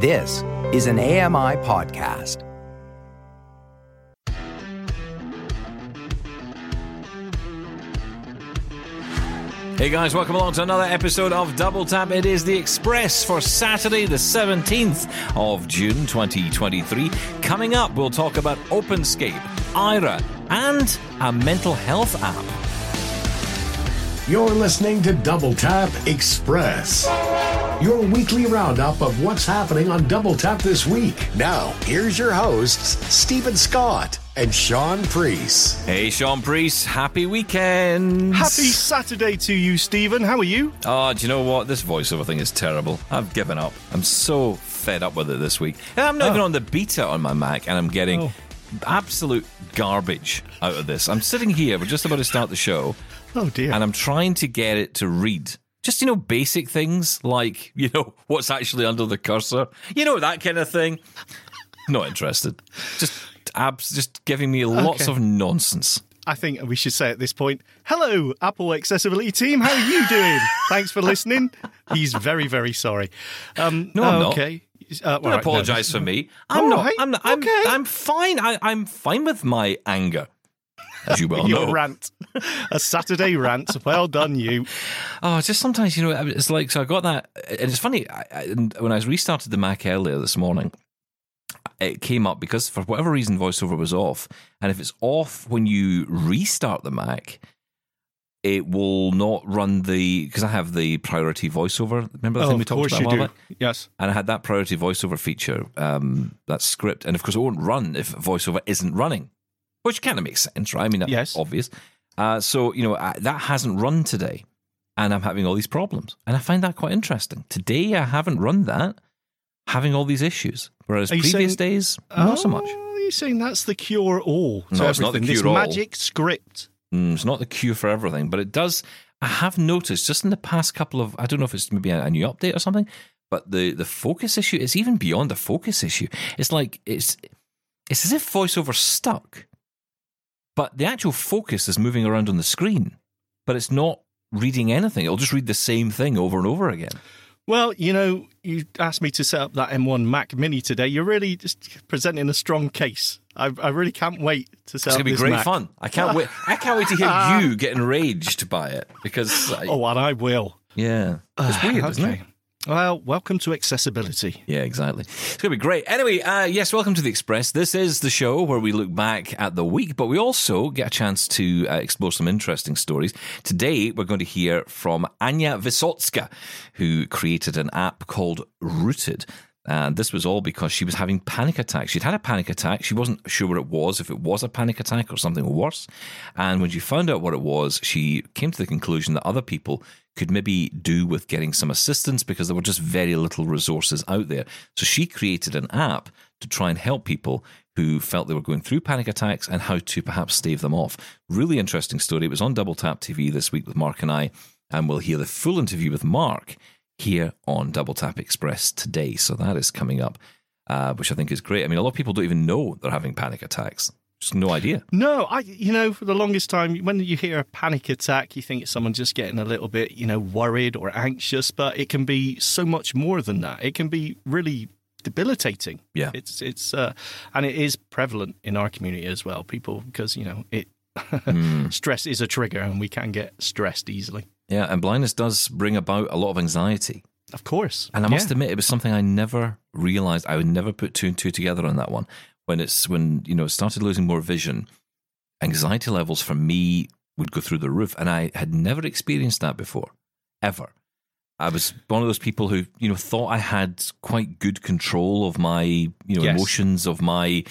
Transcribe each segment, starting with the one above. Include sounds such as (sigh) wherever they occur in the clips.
This is an AMI podcast. Hey guys, welcome along to another episode of Double Tap. It is the Express for Saturday, the 17th of June 2023. Coming up, we'll talk about OpenScape, IRA, and a mental health app. You're listening to Double Tap Express, your weekly roundup of what's happening on Double Tap this week. Now, here's your hosts, Steven Scott and Shaun Preece. Hey, Shaun Preece, happy weekend. Happy Saturday to you, Steven. How are you? Oh, do you know what? This voiceover thing is terrible. I've given up. I'm so fed up with it this week. And I'm not Oh. even on the beta on my Mac, and I'm getting Oh. absolute garbage out of this. I'm sitting here, we're just about to start the show, Oh dear. and I'm trying to get it to read. Just, you know, basic things like, (laughs) you know, what's actually under the cursor. You know, that kind of thing. Not interested. Just abs just giving me lots Okay. of nonsense. I think we should say at this point, hello, Apple Accessibility team. How are you doing? (laughs) Thanks for listening. He's very, very sorry. Um, No, I'm not. okay. Uh, all Don't right, apologise no. for me. I'm not. right, I'm, not I'm, okay. I'm fine. I, I'm fine with my anger, as you well (laughs) Your know. rant, a Saturday rant. Well done, you. Oh, just sometimes you know it's like so. I got that, and it's funny. I, I, when I restarted the Mac earlier this morning, it came up because for whatever reason VoiceOver was off, and if it's off when you restart the Mac. It will not run the because I have the priority voiceover. Remember the Oh, thing we talked about? you do. Yes. and I had that priority voiceover feature, um, that script, and of course it won't run if voiceover isn't running, which kind of makes sense, right? I mean, that's Yes. obvious. Uh, so you know I, that hasn't run today, and I'm having all these problems, and I find that quite interesting. Today I haven't run that, having all these issues, whereas previous saying- days not so much. Oh, Are you saying that's the cure all? No, it's not the everything? This cure-all. magic script. Mm, it's not the cure for everything, but it does. I have noticed just in the past couple of, I don't know if it's maybe a, a new update or something, but the the focus issue is even beyond the focus issue. It's like it's it's as if voiceover stuck, but the actual focus is moving around on the screen, but it's not reading anything. It'll just read the same thing over and over again. Well, you know, you asked me to set up that M1 Mac Mini today. You're really just presenting a strong case. I, I really can't wait to set It's up gonna be great Mac. fun. I can't wait. I can't wait to hear (laughs) you get enraged by it because, I- Oh, and I will. yeah, it's weird, (sighs) isn't it? Well, welcome to accessibility. Yeah, exactly. It's going to be great. Anyway, uh, yes, welcome to the Express. This is the show where we look back at the week, but we also get a chance to uh, explore some interesting stories. Today, we're going to hear from Anya Vysotska, who created an app called Rootd. And this was all because she was having panic attacks. She'd had a panic attack. She wasn't sure what it was, if it was a panic attack or something worse. And when she found out what it was, she came to the conclusion that other people could maybe do with getting some assistance because there were just very little resources out there. So she created an app to try and help people who felt they were going through panic attacks and how to perhaps stave them off. Really interesting story. It was on Double Tap TV this week with Marc and I, and we'll hear the full interview with Marc here on Double Tap Express today. So that is coming up, uh, which I think is great. I mean, a lot of people don't even know they're having panic attacks. Just no idea. No, I, you know, for the longest time, when you hear a panic attack, you think it's someone just getting a little bit, you know, worried or anxious, but it can be so much more than that. It can be really debilitating. Yeah. It's, it's, uh, and it is prevalent in our community as well. People, because, you know, it, Hmm. (laughs) stress is a trigger and we can get stressed easily. Yeah, and blindness does bring about a lot of anxiety. Of course. And I must Yeah. admit, it was something I never realized. I would never put two and two together on that one. When it's when you know it started losing more vision, anxiety levels for me would go through the roof, and I had never experienced that before, ever. I was one of those people who you know thought I had quite good control of my you know Yes. emotions, of my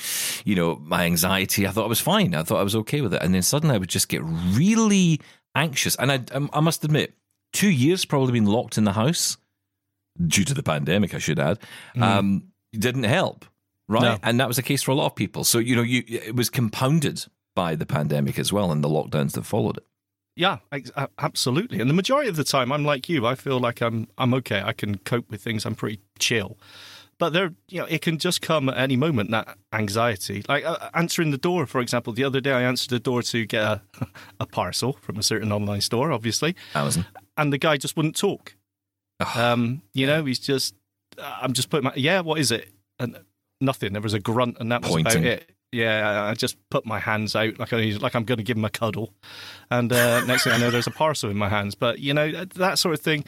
you know my anxiety. I thought I was fine. I thought I was okay with it, and then suddenly I would just get really anxious. And I I must admit, two years probably been locked in the house due to the pandemic, I should add, um, didn't help, right? No. And that was the case for a lot of people. So you know, you it was compounded by the pandemic as well and the lockdowns that followed it. Yeah, absolutely. And the majority of the time, I'm like you. I feel like I'm I'm okay. I can cope with things. I'm pretty chill. But there, you know, it can just come at any moment. That anxiety, like uh, answering the door, for example. The other day, I answered the door to get a, (laughs) a parcel from a certain online store, obviously, Amazon. and the guy just wouldn't talk. Um, you know, he's just I'm just putting my yeah. What is it? And nothing. There was a grunt, and that was Pointing. about it. Yeah, I just put my hands out like I, like I'm going to give him a cuddle, and uh, (laughs) next thing I know, there's a parcel in my hands. But you know that sort of thing,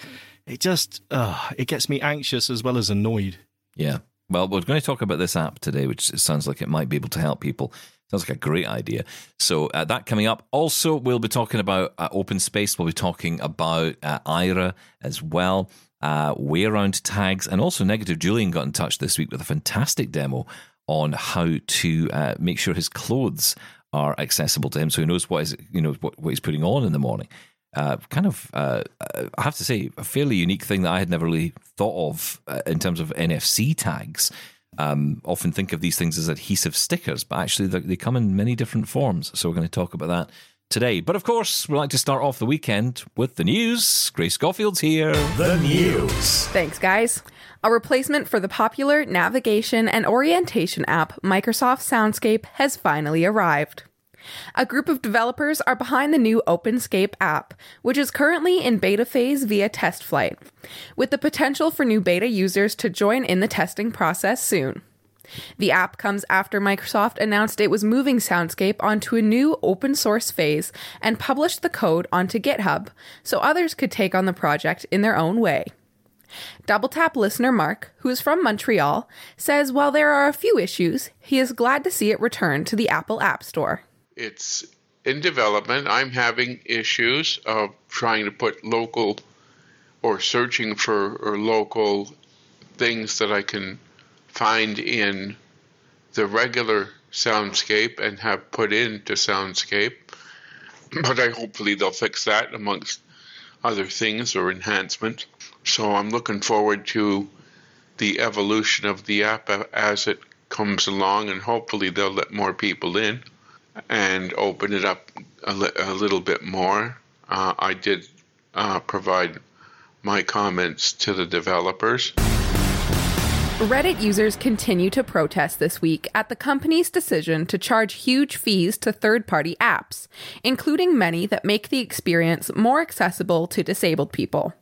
it just uh, it gets me anxious as well as annoyed. Yeah. Well, we're going to talk about this app today, which sounds like it might be able to help people. Sounds like a great idea. So uh, that coming up. Also, we'll be talking about uh, OpenScape. We'll be talking about uh, Ira as well. Uh, WayAround tags and also negative Julian got in touch this week with a fantastic demo on how to uh, make sure his clothes are accessible to him, so he knows what is you know what, what he's putting on in the morning. Uh, kind of, uh, I have to say, a fairly unique thing that I had never really thought of uh, in terms of NFC tags. Um, often think of these things as adhesive stickers, but actually they they come in many different forms. So we're going to talk about that today. But of course, we like to start off the weekend with the news. Grace Schofield's here. The news. Thanks, guys. A replacement for the popular navigation and orientation app Microsoft Soundscape has finally arrived. A group of developers are behind the new OpenScape app, which is currently in beta phase via TestFlight, with the potential for new beta users to join in the testing process soon. The app comes after Microsoft announced it was moving Soundscape onto a new open source phase and published the code onto GitHub so others could take on the project in their own way. Double Tap listener Mark, who is from Montreal, says while there are a few issues, he is glad to see it return to the Apple App Store. It's in development. I'm having issues of trying to put local or searching for or local things that I can find in the regular soundscape and have put into soundscape. But I hopefully they'll fix that amongst other things or enhancement. So I'm looking forward to the evolution of the app as it comes along, and hopefully they'll let more people in and open it up a, li- a little bit more. Uh, I did uh, provide my comments to the developers. Reddit users continue to protest this week at the company's decision to charge huge fees to third party apps, including many that make the experience more accessible to disabled people.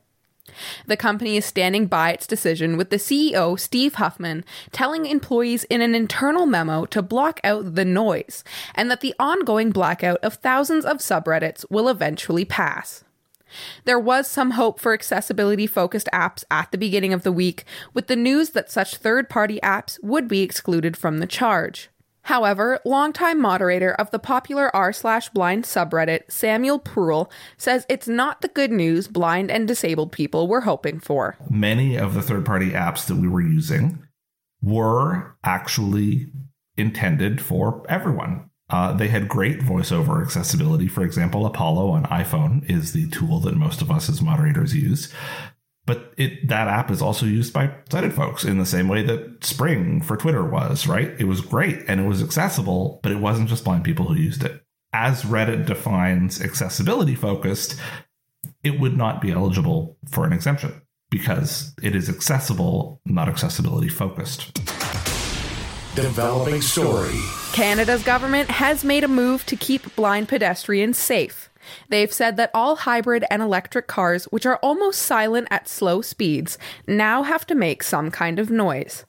The company is standing by its decision with the CEO, Steve Huffman, telling employees in an internal memo to block out the noise and that the ongoing blackout of thousands of subreddits will eventually pass. There was some hope for accessibility focused apps at the beginning of the week, with the news that such third party apps would be excluded from the charge. However, longtime moderator of the popular r slash blind subreddit, Samuel Proulx, says it's not the good news blind and disabled people were hoping for. many of the third party apps that we were using were actually intended for everyone. Uh, they had great voiceover accessibility. For example, Apollo on iPhone is the tool that most of us as moderators use. But it, that app is also used by sighted folks in the same way that Spring for Twitter was, right? It was great and it was accessible, but it wasn't just blind people who used it. As Reddit defines accessibility focused, it would not be eligible for an exemption because it is accessible, not accessibility focused. Developing story. Canada's government has made a move to keep blind pedestrians safe. They've said that all hybrid and electric cars, which are almost silent at slow speeds, now have to make some kind of noise.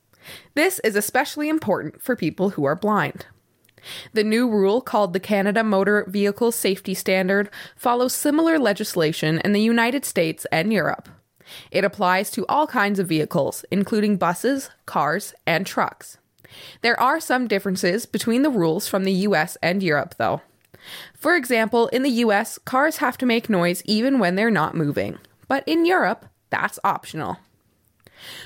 This is especially important for people who are blind. The new rule, called the Canada Motor Vehicle Safety Standard, follows similar legislation in the United States and Europe. It applies to all kinds of vehicles, including buses, cars, and trucks. There are some differences between the rules from the US and Europe, though. For example, in the US, cars have to make noise even when they're not moving, but in Europe, that's optional.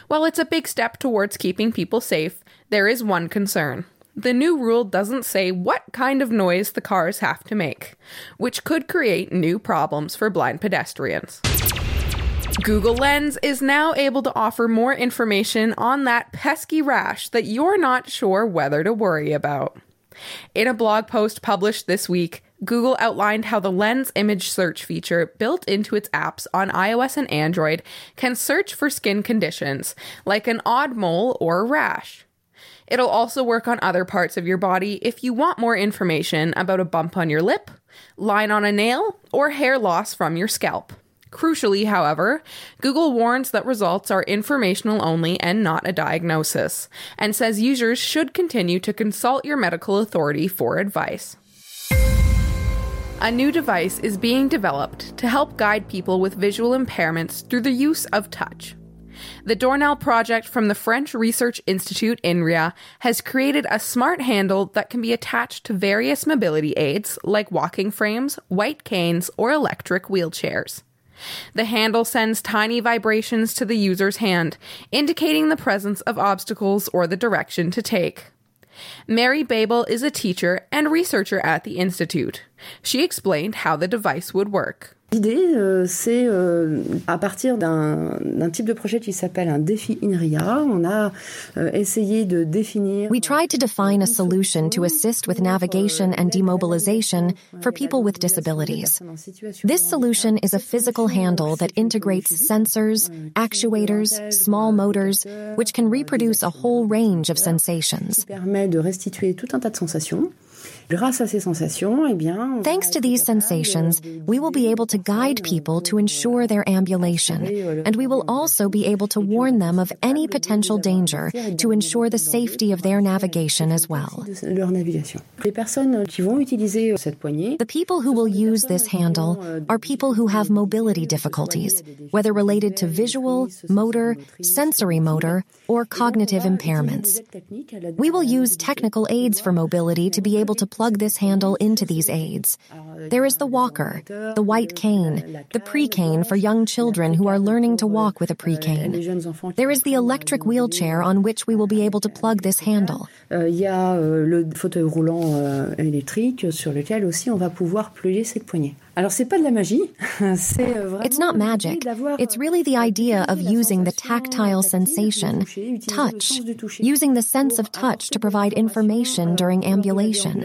While it's a big step towards keeping people safe, there is one concern. The new rule doesn't say what kind of noise the cars have to make, which could create new problems for blind pedestrians. Google Lens is now able to offer more information on that pesky rash that you're not sure whether to worry about. In a blog post published this week, Google outlined how the Lens image search feature built into its apps on iOS and Android can search for skin conditions, like an odd mole or rash. It'll also work on other parts of your body if you want more information about a bump on your lip, line on a nail, or hair loss from your scalp. Crucially, however, Google warns that results are informational only and not a diagnosis, and says users should continue to consult your medical authority for advice. A new device is being developed to help guide people with visual impairments through the use of touch. The Dornell project from the French Research Institute INRIA has created a smart handle that can be attached to various mobility aids like walking frames, white canes, or electric wheelchairs. The handle sends tiny vibrations to the user's hand, indicating the presence of obstacles or the direction to take. Marie Babel is a teacher and researcher at the Institute. She explained how the device would work. L'idée, euh, c'est euh, à partir d'un type de projet qui s'appelle un défi INRIA, on a euh, essayé de définir. We tried to define a solution to assist with navigation and demobilization for people with disabilities. This solution is a physical handle that integrates sensors, actuators, small motors, which can reproduce a whole range of sensations. Permet de restituer tout un tas de sensations. Grâce à ces sensations, eh Thanks to these sensations, we will be able to guide people to ensure their ambulation, and we will also be able to warn them of any potential danger to ensure the safety of their navigation as well. leur navigation. Les personnes qui vont utiliser cette poignée, The people who will use this handle are people who have mobility difficulties, whether related to visual, motor, sensory motor, or cognitive impairments. We will use technical aids for mobility to be able to plug this handle into these aids. There is the walker, the white cane, the pre-cane for young children who are learning to walk with a pre-cane. There is the electric wheelchair on which we will be able to plug this handle. Euh, il y a euh, le fauteuil roulant euh, électrique sur lequel aussi on va pouvoir plier cette poignée. Alors c'est pas de la magie, (laughs) c'est euh, vraiment It's not l'idée magic. It's really the idea of la using the sensation tactile sensation, touch, using the sense pour of touch to provide des informations, information euh, during ambulation.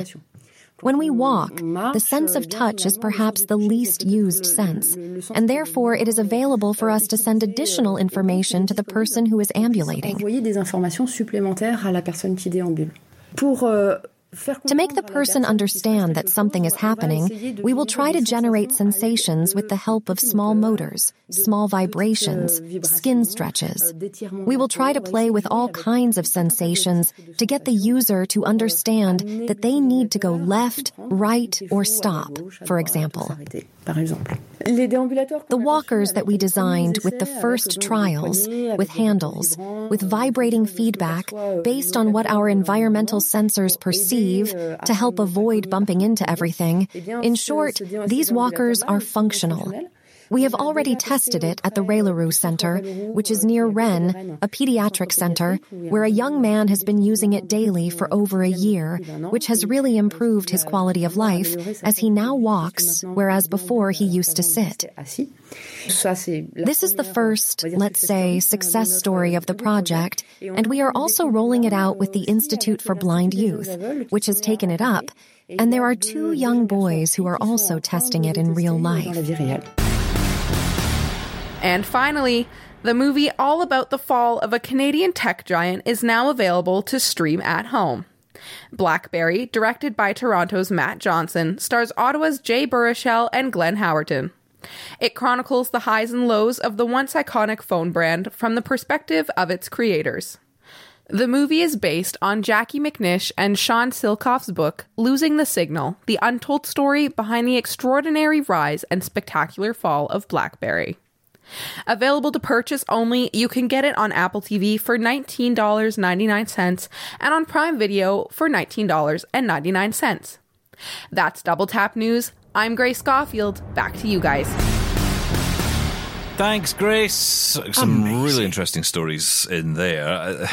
When we walk, the sense euh, of touch is perhaps sens the least used le- sense, and therefore it is available for us to send additional information to the person who is ambulating. Envoyer des informations supplémentaires à la personne qui déambule. Pour euh, faire To make the comprendre à la person personne qui se understand that something is happening, we will try to generate sensations with the help of small motors, small vibrations, skin stretches. We will try to play with all kinds of sensations to get the user to understand that they need to go left, right, or stop, for example. Par exemple. Les déambulateurs The walkers that we designed with the first trials, with handles, with euh, vibrating feedback euh, based on what our environmental sensors perceive to help avoid bumping into everything. In short, these walkers are functional. We have already tested it at the Raileroo Center, which is near Rennes, a pediatric center, where a young man has been using it daily for over a year, which has really improved his quality of life as he now walks, whereas before he used to sit. This is the first, let's say, success story of the project, and we are also rolling it out with the Institute for Blind Youth, which has taken it up, and there are two young boys who are also testing it in real life. And finally, the movie all about the fall of a Canadian tech giant is now available to stream at home. Blackberry, directed by Toronto's Matt Johnson, stars Ottawa's Jay Baruchel and Glenn Howerton. It chronicles the highs and lows of the once iconic phone brand from the perspective of its creators. The movie is based on Jacquie McNish and Sean Silcoff's book, Losing the Signal The Untold Story Behind the Extraordinary Rise and Spectacular Fall of Blackberry. Available to purchase only, you can get it on Apple TV for $19.99 and on Prime Video for $19.99. That's Double Tap News. I'm Grace Schofield. Back to you guys. Thanks, Grace. Some really interesting stories in there. Uh,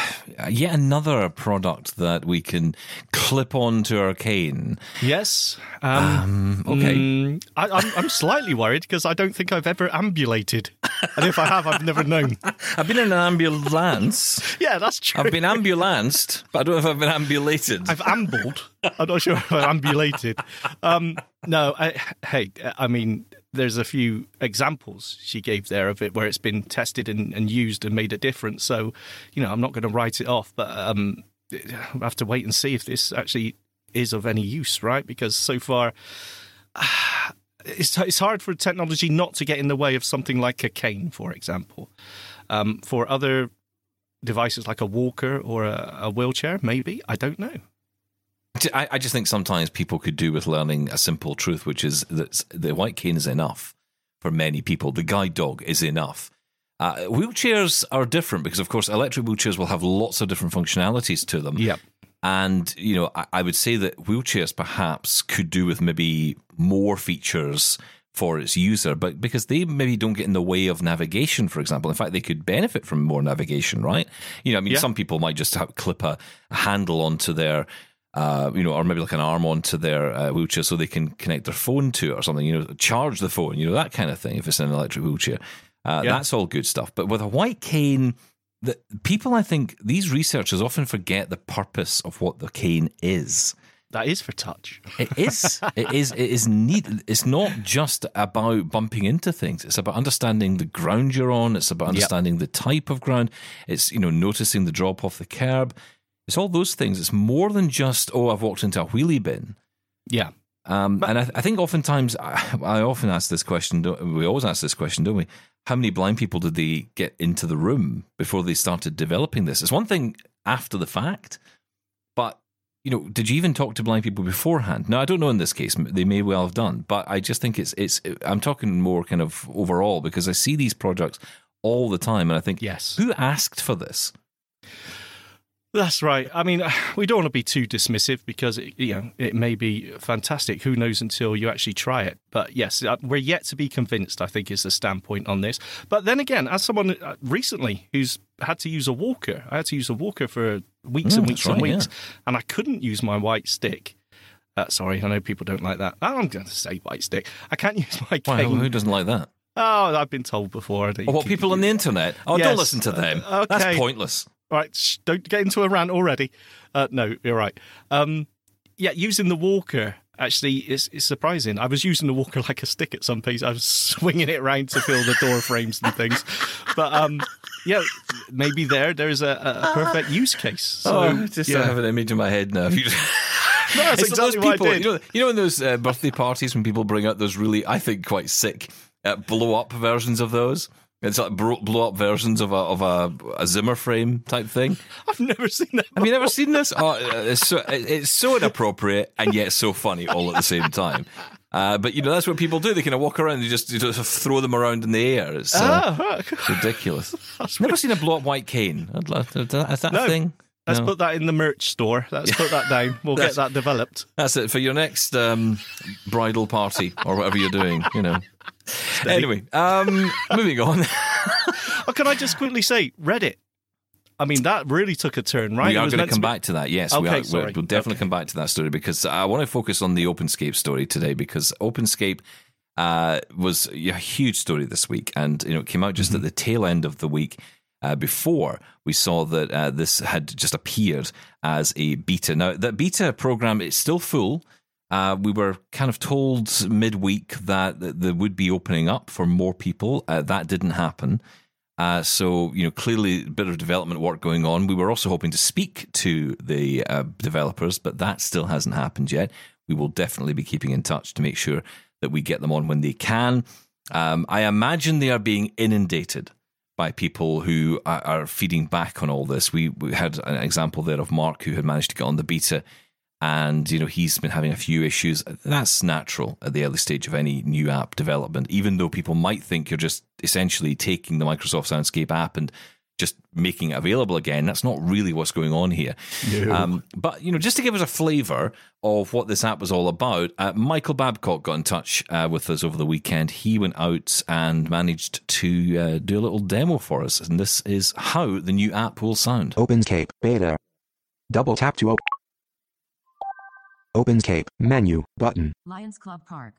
yet another product that we can clip onto our cane. Yes. Um, okay. mm, I, I'm, I'm slightly worried because I don't think I've ever ambulated. And if I have, I've never known. (laughs) I've been in an ambulance. (laughs) Yeah, that's true. I've been ambulanced, but I don't know if I've been ambulated. I've ambled. I'm not sure if I've ambulated. Um, no, I, hey, I mean, there's a few examples she gave there of it where it's been tested and, and used and made a difference. So, you know, I'm not going to write it off, but um, I have to wait and see if this actually is of any use, right? Because so far, (sighs) it's it's hard for technology not to get in the way of something like a cane, for example. Um, for other devices like a walker or a, a wheelchair, maybe I don't know. I, I just think sometimes people could do with learning a simple truth, which is that the white cane is enough for many people. The guide dog is enough. Uh, wheelchairs are different because, of course, electric wheelchairs will have lots of different functionalities to them. Yep. And, you know, I, I would say that wheelchairs perhaps could do with maybe more features for its user, but because they maybe don't get in the way of navigation, for example. In fact, they could benefit from more navigation, right? You know, I mean, Yeah. some people might just have, clip a, a handle onto their, uh, you know, or maybe like an arm onto their uh, wheelchair so they can connect their phone to it or something, you know, charge the phone, you know, that kind of thing if it's an electric wheelchair. Uh, Yeah. That's all good stuff. But with a white cane, the, people, I think, these researchers often forget the purpose of what the cane is. That is for touch. It is. (laughs) it is. It is neat. It's not just about bumping into things. It's about understanding the ground you're on. It's about understanding the type of ground. It's you know noticing the drop off the curb. It's all those things. It's more than just oh I've walked into a wheelie bin. Yeah. Um, and I, I think oftentimes I, I often ask this question. Don't, we always ask this question, don't we? How many blind people did they get into the room before they started developing this? It's one thing after the fact, but you know, did you even talk to blind people beforehand? Now, I don't know in this case; they may well have done, but I just think it's it's. I'm talking more kind of overall because I see these projects all the time, and I think, Yes. who asked for this? That's right. I mean, (sighs) we don't want to be too dismissive because it, you know it may be fantastic. Who knows until you actually try it? But yes, uh, we're yet to be convinced. I think is the standpoint on this. But then again, as someone uh, recently who's had to use a walker, I had to use a walker for weeks Mm, and weeks and right, weeks, and I couldn't use my white stick. Uh, sorry, I know people don't like that. I'm going to say white stick. I can't (laughs) use my cane. who doesn't like that? Oh, I've been told before. Oh, what people on the internet? Oh, Yes. don't listen to them. Uh, That's pointless. Right, shh, don't get into a rant already. Uh, no, you're right. Um, yeah, using the walker actually is, is surprising. I was using the walker (laughs) like a stick at some piece. I was swinging it around to fill the door frames and things. But um, yeah, maybe there there's a, a perfect use case. So, oh, just yeah. I have an image in my head now. If you (laughs) just- No, that's (laughs) It's exactly those people. You know, you know, in those uh, birthday parties when people bring out those really, I think, quite sick uh, blow up versions of those. It's like bro- blow up versions of a of a, a Zimmer frame type thing. (laughs) I've never seen that. Have you never seen this? (laughs) Oh, uh, it's so it's so inappropriate and yet so funny all at the same time. Uh, but you know that's what people do. They kind of walk around. They just, you just throw them around in the air. It's uh, Ah, ridiculous. (laughs) Never seen a blow up white cane. I'd love to, is that a No. thing? Let's No. put that in the merch store. Let's put that down. We'll get that developed. That's it for your next um, bridal party or whatever you're doing. You know. Anyway, um, (laughs) moving on. Oh, can I just quickly say Reddit? I mean, that really took a turn, right? we are going to come be- back to that. Yes, we Okay, are. sorry. We'll, we'll definitely Okay. come back to that story because I want to focus on the OpenScape story today because OpenScape uh, was a huge story this week, and you know it came out just Mm-hmm. at the tail end of the week. Uh, before we saw that uh, this had just appeared as a beta. Now that beta program is still full. Uh, we were kind of told midweek that th- they would be opening up for more people. Uh, that didn't happen. Uh, so, you know, clearly a bit of development work going on. We were also hoping to speak to the uh, developers, but that still hasn't happened yet. We will definitely be keeping in touch to make sure that we get them on when they can. Um, I imagine they are being inundated by people who are, are feeding back on all this. We, we had an example there of Mark who had managed to get on the beta and you know he's been having a few issues. That's natural at the early stage of any new app development even though people might think you're just essentially taking the microsoft soundscape app and just making it available again. That's not really what's going on here. Um, but you know just to give us a flavor of what this app was all about uh, michael babcock got in touch uh, with us over the weekend. He went out and managed to uh, do a little demo for us. And this is how the new app will sound. OpenScape beta. Double tap to open. OpenScape menu button. Lions Club Park.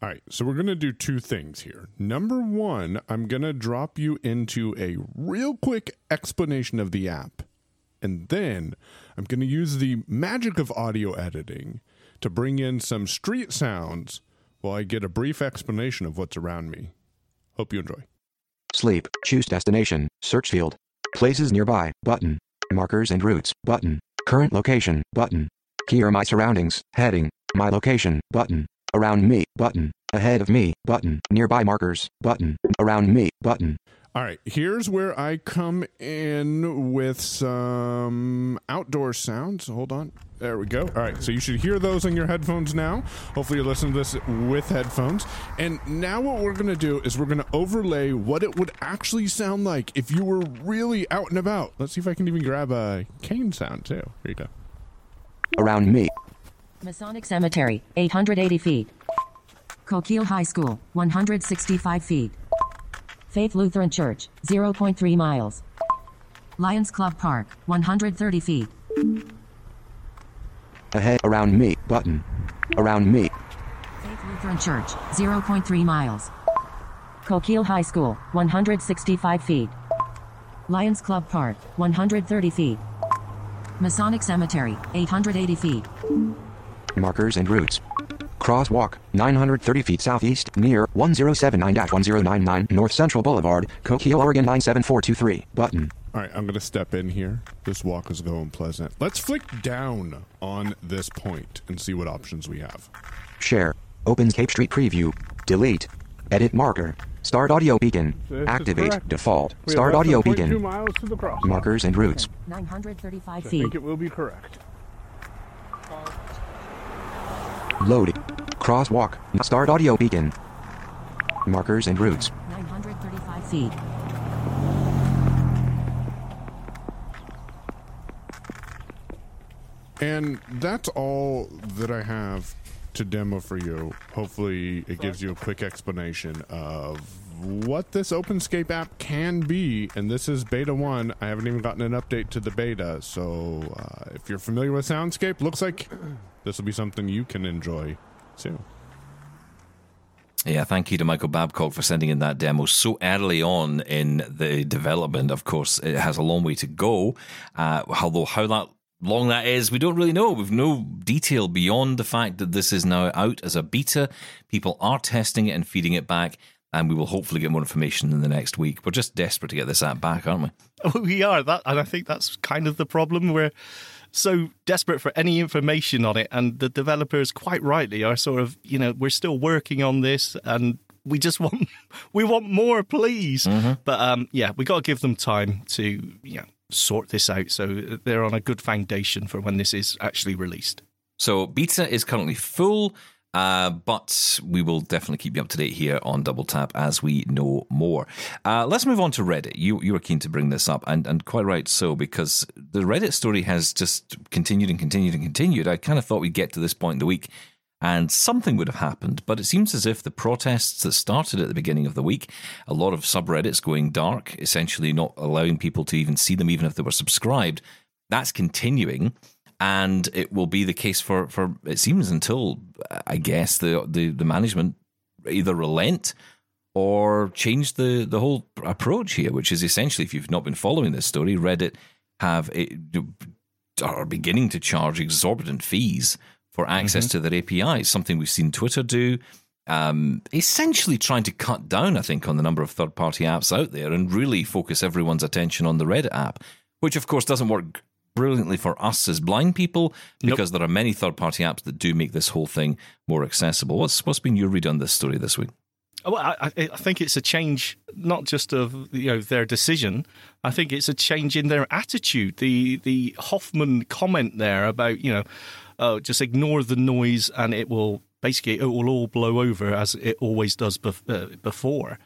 All right, so we're going to do two things here. Number one, I'm going to drop you into a real quick explanation of the app. And then I'm going to use the magic of audio editing to bring in some street sounds while I get a brief explanation of what's around me. Hope you enjoy. Sleep. Choose destination. Search field. Places nearby button. Markers and routes button. Current location button. Hear my surroundings. Heading. My location button. Around me, button. Ahead of me, button. Nearby markers, button. Around me, button. All right, here's where I come in with some outdoor sounds. Hold on. There we go. All right, so you should hear those in your headphones now. Hopefully, you listen to this with headphones. And now, what we're going to do is we're going to overlay what it would actually sound like if you were really out and about. Let's see if I can even grab a cane sound, too. Here you go. Around me, Masonic Cemetery, 880 feet. Coquille High School, 165 feet. Faith Lutheran Church, 0.3 miles. Lions Club Park, 130 feet. ahead. Around me, button. Around me, Faith Lutheran Church, 0.3 miles. Coquille High School, 165 feet. Lions Club Park, 130 feet. Masonic Cemetery, 880 feet. markers and routes. Crosswalk, 930 feet southeast, near 1079-1099 North Central Boulevard, Coquille, Oregon 97423. Button. All right, I'm going to step in here. This walk is going pleasant. Let's flick down on this point and see what options we have. Share. OpenScape Street Preview. Delete. Edit marker. Start audio beacon. This Activate. Default. We Start audio beacon. miles to the. Markers and routes. 935 I feet. think it will be correct. Load. Crosswalk. Start audio beacon. Markers and routes. 935 feet. And that's all that I have to demo for you. Hopefully, it gives you a quick explanation of what this OpenScape app can be. And this is beta one. I haven't even gotten an update to the beta. So, uh, if you're familiar with Soundscape, looks like this will be something you can enjoy soon. Yeah, thank you to Michael Babcock for sending in that demo so early on in the development. Of course, it has a long way to go. Uh, although how that long that is, we don't really know. We've no detail beyond the fact that this is now out as a beta. People are testing it and feeding it back, and we will hopefully get more information in the next week. We're just desperate to get this app back, aren't we? (laughs) We are that, and I think that's kind of the problem. We're so desperate for any information on it, and the developers, quite rightly, are sort of, you know, we're still working on this, and we just (laughs) want, we want more, please. But um, yeah, we got to give them time to, you know, sort this out so they're on a good foundation for when this is actually released. So beta is currently full, uh, but we will definitely keep you up to date here on Double Tap as we know more. Uh, let's move on to Reddit. You you were keen to bring this up, and, and quite right so because the Reddit story has just continued and continued and continued. I kind of thought we'd get to this point in the week. And something would have happened, but it seems as if the protests that started at the beginning of the week, a lot of subreddits going dark, essentially not allowing people to even see them, even if they were subscribed, that's continuing and it will be the case for, for it seems until I guess the, the the management either relent or change the the whole approach here, which is essentially if you've not been following this story, Reddit have it, are beginning to charge exorbitant fees for access to their APIs, something we've seen Twitter do. Um, essentially trying to cut down, I think, on the number of third party apps out there and really focus everyone's attention on the Reddit app, which of course doesn't work brilliantly for us as blind people because there are many third party apps that do make this whole thing more accessible. What's what's been your read on this story this week? Well, I, I I think it's a change, not just of you know their decision. I think it's a change in their attitude. The the Huffman comment there about you know, uh, just ignore the noise and it will basically it will all blow over as it always does bef- uh, before.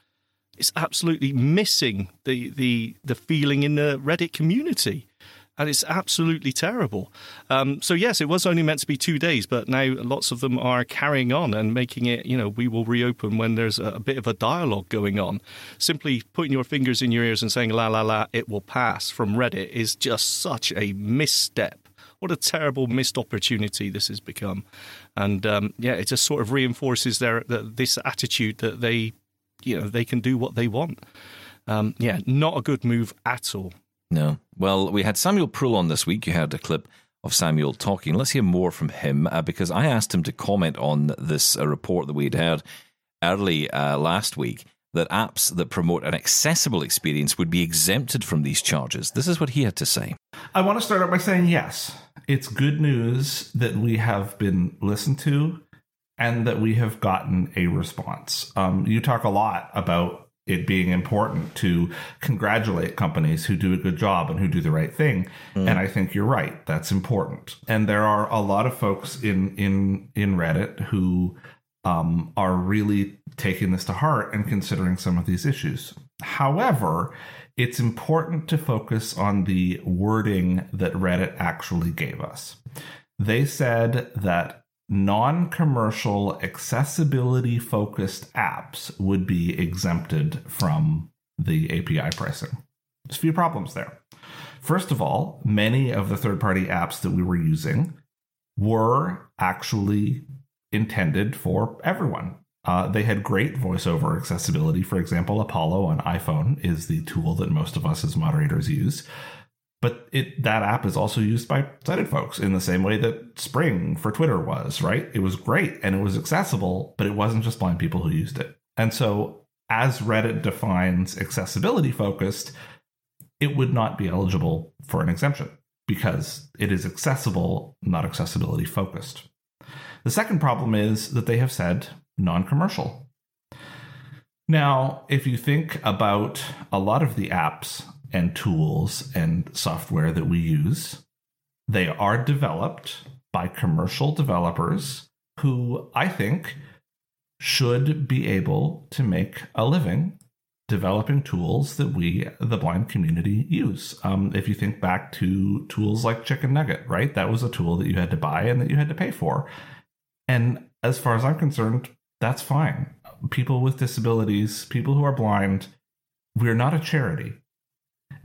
It's absolutely missing the the the feeling in the Reddit community. And it's absolutely terrible. Um, so yes, it was only meant to be two days, but now lots of them are carrying on and making it. You know, we will reopen when there's a, a bit of a dialogue going on. Simply putting your fingers in your ears and saying "la la la," it will pass from Reddit is just such a misstep. What a terrible missed opportunity this has become, and um, yeah, it just sort of reinforces their that this attitude that they, you know, they can do what they want. Um, yeah, not a good move at all. No. Well, we had Samuel Proulx on this week. You heard a clip of Samuel talking. Let's hear more from him uh, because I asked him to comment on this uh, report that we had heard early uh, last week that apps that promote an accessible experience would be exempted from these charges. This is what he had to say. I want to start out by saying yes, it's good news that we have been listened to and that we have gotten a response. Um, you talk a lot about it being important to congratulate companies who do a good job and who do the right thing. Mm. And I think you're right. That's important. And there are a lot of folks in in in Reddit who um, are really taking this to heart and considering some of these issues. However, it's important to focus on the wording that Reddit actually gave us. They said that non commercial, accessibility focused apps would be exempted from the API pricing. There's a few problems there. First of all, many of the third party apps that we were using were actually intended for everyone. Uh, they had great voiceover accessibility. For example, Apollo on iPhone is the tool that most of us as moderators use. But it that app is also used by sighted folks in the same way that Spring for Twitter was, right? It was great and it was accessible, but it wasn't just blind people who used it. And so, as Reddit defines accessibility focused, it would not be eligible for an exemption because it is accessible, not accessibility focused. The second problem is that they have said non commercial. Now, if you think about a lot of the apps and tools and software that we use, they are developed by commercial developers who I think should be able to make a living developing tools that we, the blind community, use. Um, if you think back to tools like Chicken Nugget, right? That was a tool that you had to buy and that you had to pay for. And as far as I'm concerned, that's fine. People with disabilities, people who are blind, we're not a charity.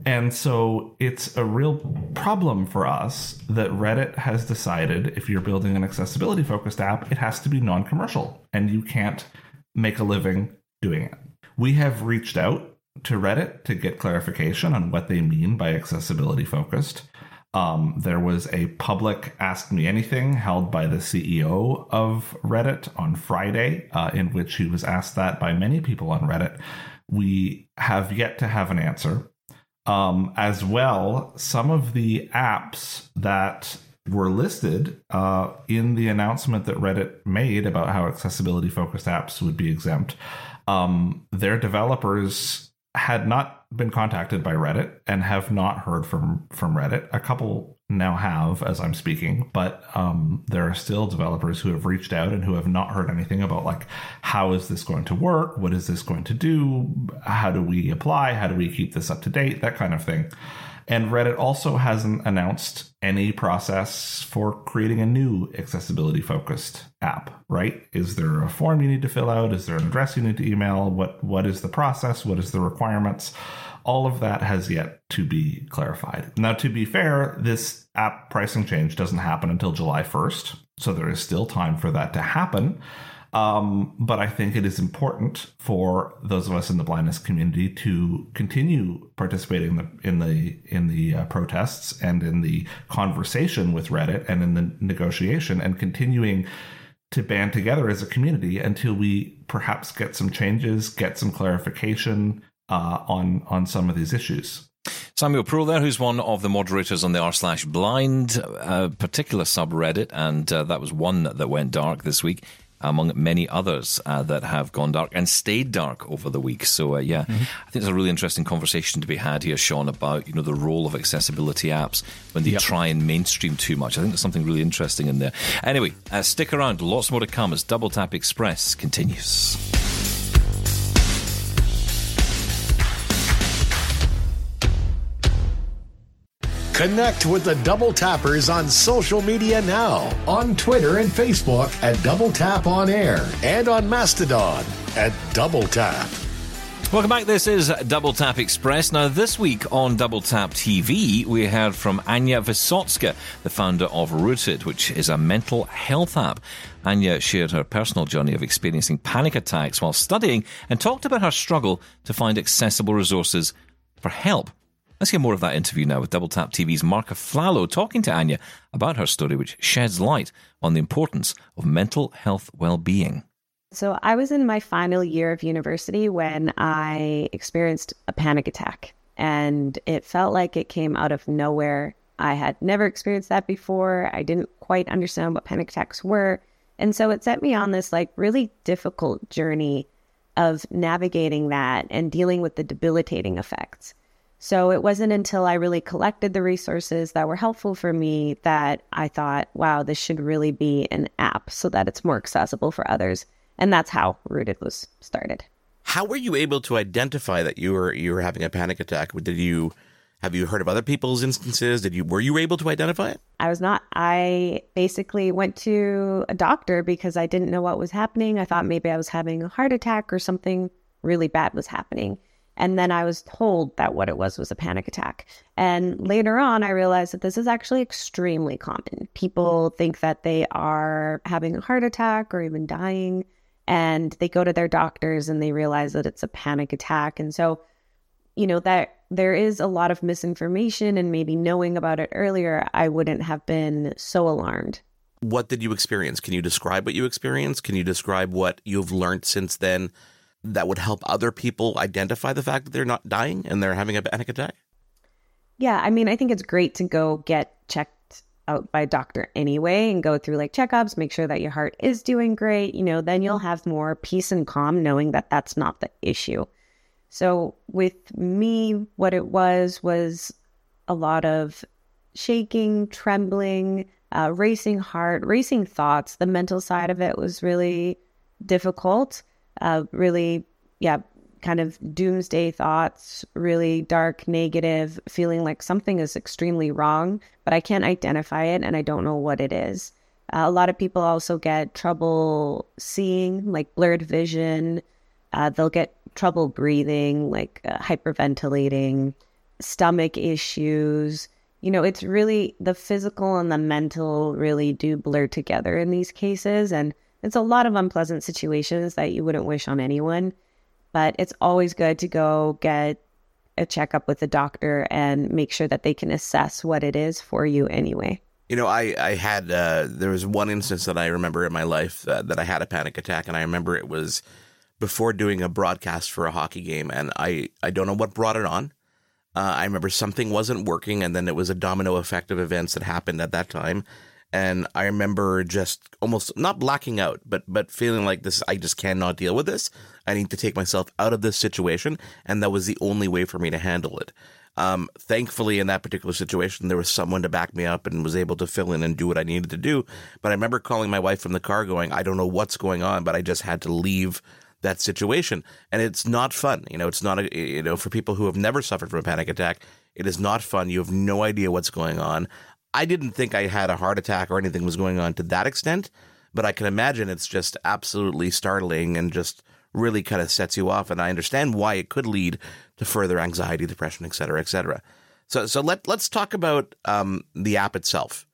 And so it's a real problem for us that Reddit has decided if you're building an accessibility focused app, it has to be non commercial and you can't make a living doing it. We have reached out to Reddit to get clarification on what they mean by accessibility focused. Um, there was a public Ask Me Anything held by the CEO of Reddit on Friday, uh, in which he was asked that by many people on Reddit. We have yet to have an answer. Um, as well, some of the apps that were listed uh, in the announcement that Reddit made about how accessibility focused apps would be exempt, um, their developers had not been contacted by Reddit and have not heard from from Reddit. A couple now have as I'm speaking, but um, there are still developers who have reached out and who have not heard anything about like how is this going to work? What is this going to do? How do we apply? How do we keep this up to date? That kind of thing. And Reddit also hasn't announced any process for creating a new accessibility focused app, right? Is there a form you need to fill out? Is there an address you need to email? What what is the process? What is the requirements? All of that has yet to be clarified. Now, to be fair, this app pricing change doesn't happen until July 1st. So there is still time for that to happen. Um, but I think it is important for those of us in the blindness community to continue participating in the in the, in the uh, protests and in the conversation with Reddit and in the negotiation and continuing to band together as a community until we perhaps get some changes, get some clarification uh, on on some of these issues. Samuel Proulx there, who's one of the moderators on the r slash blind uh, particular subreddit, and uh, that was one that went dark this week among many others uh, that have gone dark and stayed dark over the week. So, uh, yeah, mm-hmm. I think there's a really interesting conversation to be had here, Shaun, about you know the role of accessibility apps when they yep. try and mainstream too much. I think there's something really interesting in there. Anyway, uh, stick around. Lots more to come as Double Tap Express continues. Connect with the Double Tappers on social media now on Twitter and Facebook at Double Tap On Air and on Mastodon at Double Tap. Welcome back. This is Double Tap Express. Now, this week on Double Tap TV, we heard from Anya Vysotska, the founder of Rootd, which is a mental health app. Anya shared her personal journey of experiencing panic attacks while studying and talked about her struggle to find accessible resources for help. Let's hear more of that interview now with Double Tap TV's Marc Aflalo talking to Anya about her story, which sheds light on the importance of mental health well-being. So I was in my final year of university when I experienced a panic attack, and it felt like it came out of nowhere. I had never experienced that before. I didn't quite understand what panic attacks were. And so it set me on this like really difficult journey of navigating that and dealing with the debilitating effects. So it wasn't until I really collected the resources that were helpful for me that I thought, wow, this should really be an app so that it's more accessible for others. And that's how Rootd was started. How were you able to identify that you were you were having a panic attack? Did you have you heard of other people's instances? Did you were you able to identify it? I was not. I basically went to a doctor because I didn't know what was happening. I thought maybe I was having a heart attack or something really bad was happening. And then I was told that what it was was a panic attack. And later on, I realized that this is actually extremely common. People think that they are having a heart attack or even dying, and they go to their doctors and they realize that it's a panic attack. And so, you know, that there is a lot of misinformation, and maybe knowing about it earlier, I wouldn't have been so alarmed. What did you experience? Can you describe what you experienced? Can you describe what you've learned since then? That would help other people identify the fact that they're not dying and they're having a panic attack? Yeah, I mean, I think it's great to go get checked out by a doctor anyway and go through like checkups, make sure that your heart is doing great. You know, then you'll have more peace and calm knowing that that's not the issue. So with me, what it was was a lot of shaking, trembling, uh, racing heart, racing thoughts. The mental side of it was really difficult uh, really, yeah, kind of doomsday thoughts, really dark, negative, feeling like something is extremely wrong, but I can't identify it and I don't know what it is. Uh, a lot of people also get trouble seeing, like blurred vision. Uh, they'll get trouble breathing, like uh, hyperventilating, stomach issues. You know, it's really the physical and the mental really do blur together in these cases. And it's a lot of unpleasant situations that you wouldn't wish on anyone, but it's always good to go get a checkup with a doctor and make sure that they can assess what it is for you anyway. You know, I, I had, uh, there was one instance that I remember in my life uh, that I had a panic attack, and I remember it was before doing a broadcast for a hockey game, and I, I don't know what brought it on. Uh, I remember something wasn't working, and then it was a domino effect of events that happened at that time and I remember just almost not blacking out, but but feeling like this I just cannot deal with this. I need to take myself out of this situation, and that was the only way for me to handle it. Um, thankfully, in that particular situation, there was someone to back me up and was able to fill in and do what I needed to do. But I remember calling my wife from the car, going, "I don't know what's going on, but I just had to leave." that situation and it's not fun you know it's not a, you know for people who have never suffered from a panic attack it is not fun you have no idea what's going on I didn't think I had a heart attack or anything was going on to that extent, but I can imagine it's just absolutely startling and just really kind of sets you off. And I understand why it could lead to further anxiety, depression, et cetera, et cetera. So, so let let's talk about um, the app itself.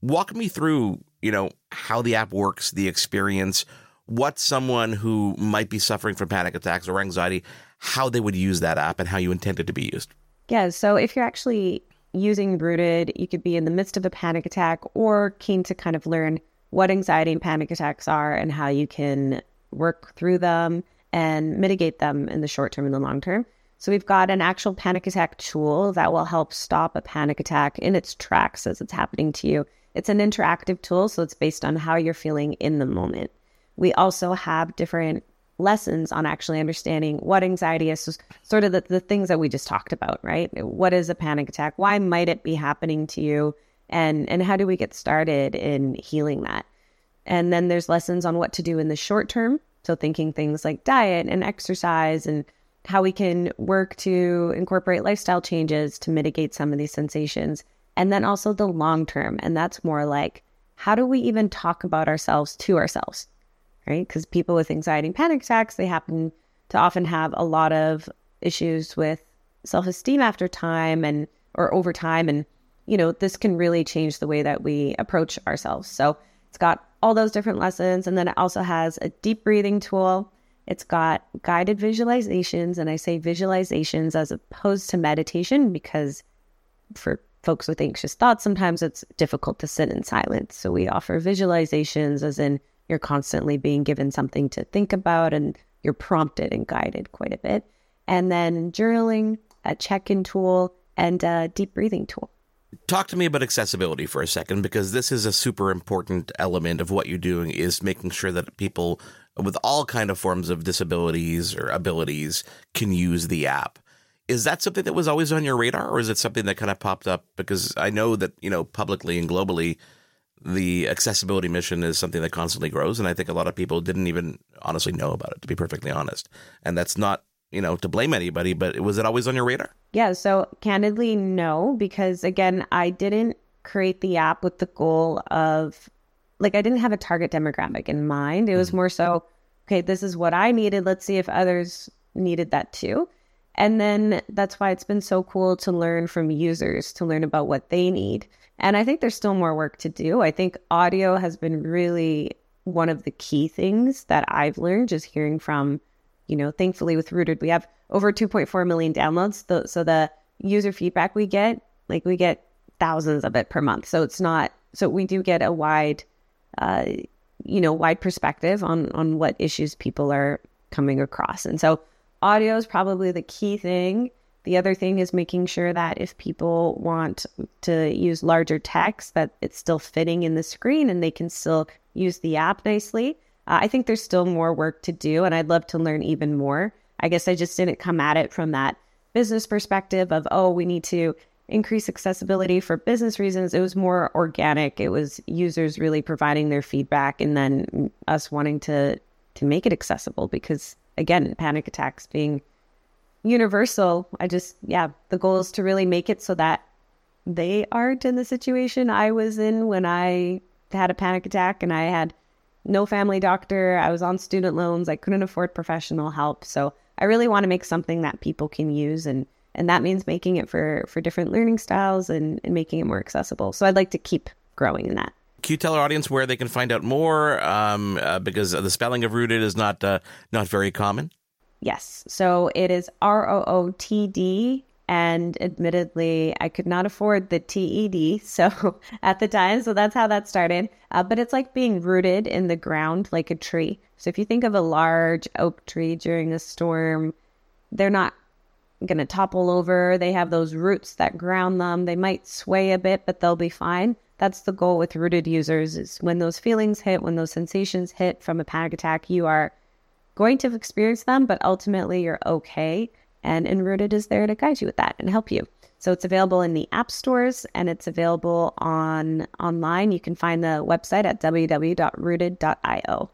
Walk me through, you know, how the app works, the experience, what someone who might be suffering from panic attacks or anxiety, how they would use that app, and how you intend it to be used. Yeah. So if you're actually using Rootd, you could be in the midst of a panic attack or keen to kind of learn what anxiety and panic attacks are and how you can work through them and mitigate them in the short term and the long term. So we've got an actual panic attack tool that will help stop a panic attack in its tracks as it's happening to you. It's an interactive tool, so it's based on how you're feeling in the moment. We also have different lessons on actually understanding what anxiety is, so sort of the, the things that we just talked about, right? What is a panic attack? Why might it be happening to you? And and how do we get started in healing that? And then there's lessons on what to do in the short term. So thinking things like diet and exercise and how we can work to incorporate lifestyle changes to mitigate some of these sensations. And then also the long term. And that's more like how do we even talk about ourselves to ourselves? Right? Because people with anxiety and panic attacks, they happen to often have a lot of issues with self-esteem after time and or over time. And you know this can really change the way that we approach ourselves. So it's got all those different lessons. And then it also has a deep breathing tool. It's got guided visualizations. And i say visualizations as opposed to meditation because for folks with anxious thoughts sometimes it's difficult to sit in silence. So we offer visualizations as in you're constantly being given something to think about and you're prompted and guided quite a bit. And then journaling, a check in tool, and a deep breathing tool. Talk to me about accessibility for a second, because this is a super important element of what you're doing is making sure that people with all kind of forms of disabilities or abilities can use the app. Is that something that was always on your radar, or is it something that kind of popped up? Because I know that you know publicly and globally, the accessibility mission is something that constantly grows, and I think a lot of people didn't even honestly know about it, to be perfectly honest. And that's not you know to blame anybody, but was it always on your radar? Yeah. So candidly, no, because again, I didn't create the app with the goal of like I didn't have a target demographic in mind. It was mm-hmm. more so, okay, this is what I needed. Let's see if others needed that too. And then that's why it's been so cool to learn from users, to learn about what they need. And I think there's still more work to do. I think audio has been really one of the key things that I've learned just hearing from, you know, thankfully with Rootd, we have over 2.4 million downloads. So the user feedback we get, like we get thousands of it per month. So it's not, so we do get a wide, uh, you know, wide perspective on on what issues people are coming across. And so audio is probably the key thing. The other thing is making sure that if people want to use larger text, that it's still fitting in the screen and they can still use the app nicely. Uh, I think there's still more work to do, and I'd love to learn even more. I guess I just didn't come at it from that business perspective of, oh, we need to increase accessibility for business reasons. It was more organic. It was users really providing their feedback and then us wanting to to make it accessible because again, panic attacks being universal. I just, yeah, the goal is to really make it so that they aren't in the situation I was in when I had a panic attack and I had no family doctor. I was on student loans. I couldn't afford professional help. So I really want to make something that people can use and and that means making it for for different learning styles and, and making it more accessible. So I'd like to keep growing in that. Can you tell our audience where they can find out more? Um, uh, because the spelling of Rootd is not uh, not very common. Yes, so it is R O O T D, and admittedly, I could not afford the T E D. So (laughs) at the time, so that's how that started. Uh, but it's like being rooted in the ground, like a tree. So if you think of a large oak tree during a storm, they're not going to topple over. They have those roots that ground them. They might sway a bit, but they'll be fine that's the goal with Rootd users is when those feelings hit, when those sensations hit from a panic attack, you are going to experience them, but ultimately you're okay. And Enrooted is there to guide you with that and help you. So it's available in the app stores and it's available on online. You can find the website at www.rootd.io.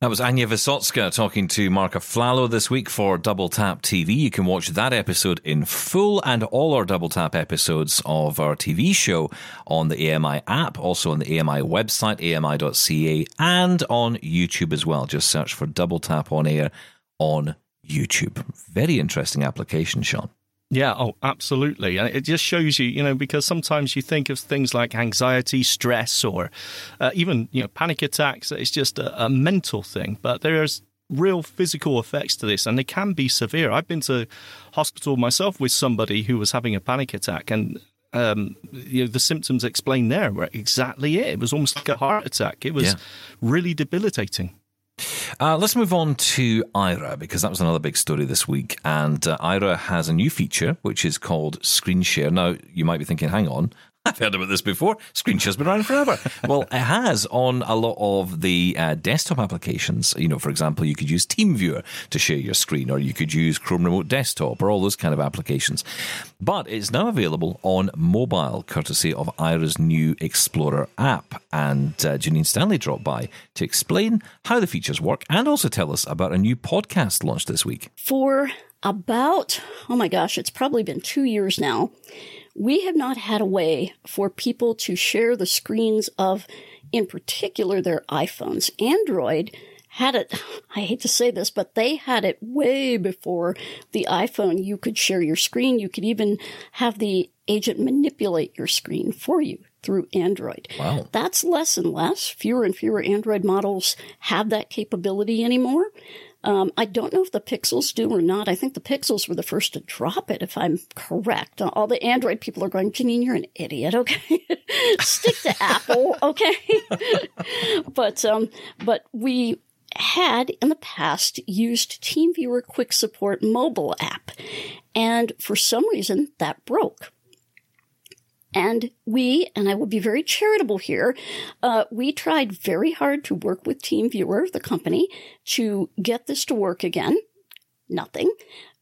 That was Ania Wysocka talking to Marc Aflalo this week for Double Tap TV. You can watch that episode in full and all our Double Tap episodes of our TV show on the AMI app, also on the AMI website, ami.ca, and on YouTube as well. Just search for Double Tap on Air on YouTube. Very interesting application, Shaun. Yeah, oh, absolutely. And it just shows you, you know, because sometimes you think of things like anxiety, stress, or uh, even, you know, panic attacks. It's just a, a mental thing. But there's real physical effects to this, and they can be severe. I've been to hospital myself with somebody who was having a panic attack, and um, you know, the symptoms explained there were exactly it. It was almost like a heart attack. It was yeah. really debilitating. Uh, let's move on to Aira because that was another big story this week. And uh, Aira has a new feature which is called Screen Share. Now, you might be thinking, hang on, I've heard about this before. Screenshare's been around forever. well, it has on a lot of the uh, desktop applications. You know, for example, you could use TeamViewer to share your screen, or you could use Chrome Remote Desktop, or all those kind of applications. But it's now available on mobile, courtesy of Aira's new Explorer app. And uh, Janine Stanley dropped by to explain how the features work and also tell us about a new podcast launched this week. For about, oh my gosh, it's probably been two years now we have not had a way for people to share the screens of, in particular, their iPhones. Android had it, (sighs) I hate to say this, but they had it way before the iPhone. You could share your screen. You could even have the agent manipulate your screen for you through Android. Wow. That's less and less. Fewer and fewer Android models have that capability anymore. Um, I don't know if the Pixels do or not. I think the Pixels were the first to drop it, if I'm correct. All the Android people are going, Janine, you're an idiot. Okay, (laughs) stick to Apple. Okay, (laughs) but um, but we had in the past used TeamViewer Quick Support mobile app, and for some reason that broke. And we, and I will be very charitable here, uh, we tried very hard to work with TeamViewer, the company, to get this to work again. Nothing.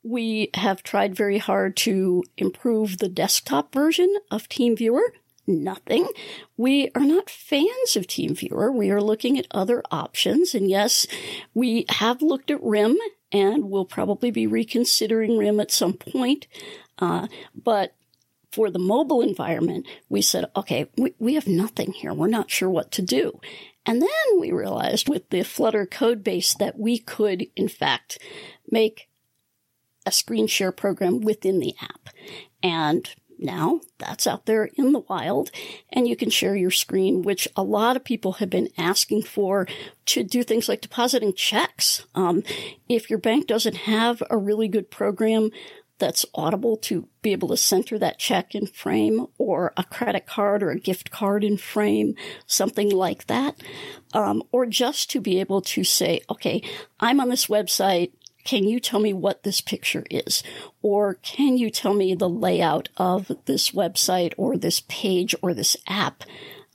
We have tried very hard to improve the desktop version of TeamViewer. Nothing. We are not fans of TeamViewer. We are looking at other options. And yes, we have looked at RIM and we'll probably be reconsidering RIM at some point. Uh, but for the mobile environment, we said, okay, we, we have nothing here. We're not sure what to do. And then we realized with the Flutter code base that we could, in fact, make a screen share program within the app. And now that's out there in the wild and you can share your screen, which a lot of people have been asking for to do things like depositing checks. Um, if your bank doesn't have a really good program that's audible to be able to center that check in frame or a credit card or a gift card in frame, something like that. Um, or just to be able to say, okay, I'm on this website. Can you tell me what this picture is? Or can you tell me the layout of this website or this page or this app?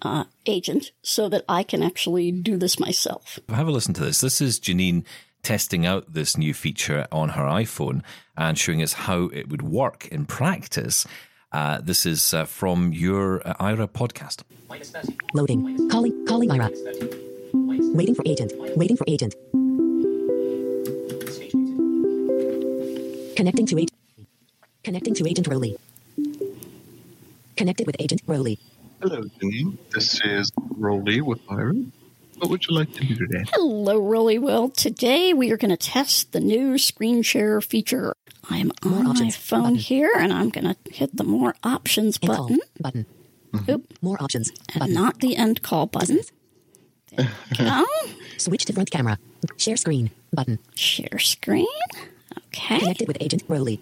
Uh, agent so that I can actually do this myself. Have a listen to this. This is Janine testing out this new feature on her iPhone and showing us how it would work in practice. Uh, this is uh, from your uh, Aira podcast. Loading. Calling. Calling Aira. Waiting for agent. Waiting for agent. Connecting to agent. Connecting to agent Rowley. Connected with agent Rowley. Hello, Janine. This is Rowley with Aira. What would you like to do today? Hello, Rolly. Well, today we are going to test the new screen share feature. I'm on my phone button. here, and I'm going to hit the more options End call button. button. Mm-hmm. Oop. More options. And Button. not the end call button. Go. Switch to front camera. Share screen. Button. Share screen. Okay. Connected with agent Rowley.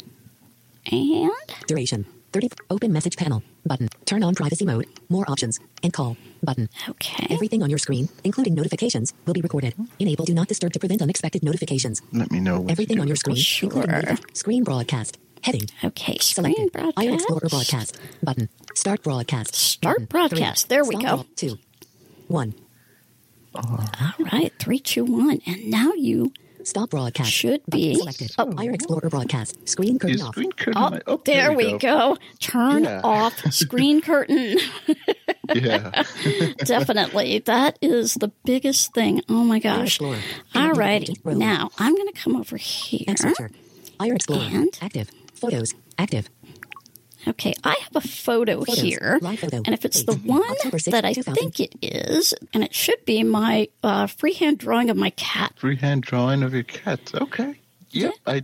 And Duration. 30. Open message panel. Button. Turn on privacy mode. More options. End call. Button. Okay. Everything on your screen, including notifications, will be recorded. Enable do not disturb to prevent unexpected notifications. Let me know. When Everything to on your screen, oh, Sure. including notif- screen broadcast. Heading. Okay, Selected. screen broadcast. Aira Explorer broadcast. Button. Start broadcast. Start Button. broadcast. Three. There we Stop go. broad- Two. One. all right, three, two, one, and now you Stop broadcast. should be. Selected. Oh, Aira Explorer broadcast. Screen curtain Is off. screen curtain Oh, light- oh, there we go. Turn Yeah. off screen curtain. Yeah. Definitely. That is the biggest thing. Oh my gosh. Explorer. All righty. Now I'm going to come over here. And searcher. Aira Explorer. And? Active. Photos. Active. Okay, I have a photo Photos. here. Photo. And if it's the one October 6th, that I think it is, and it should be my uh, freehand drawing of my cat. Freehand drawing of your cat. Okay. Yep. I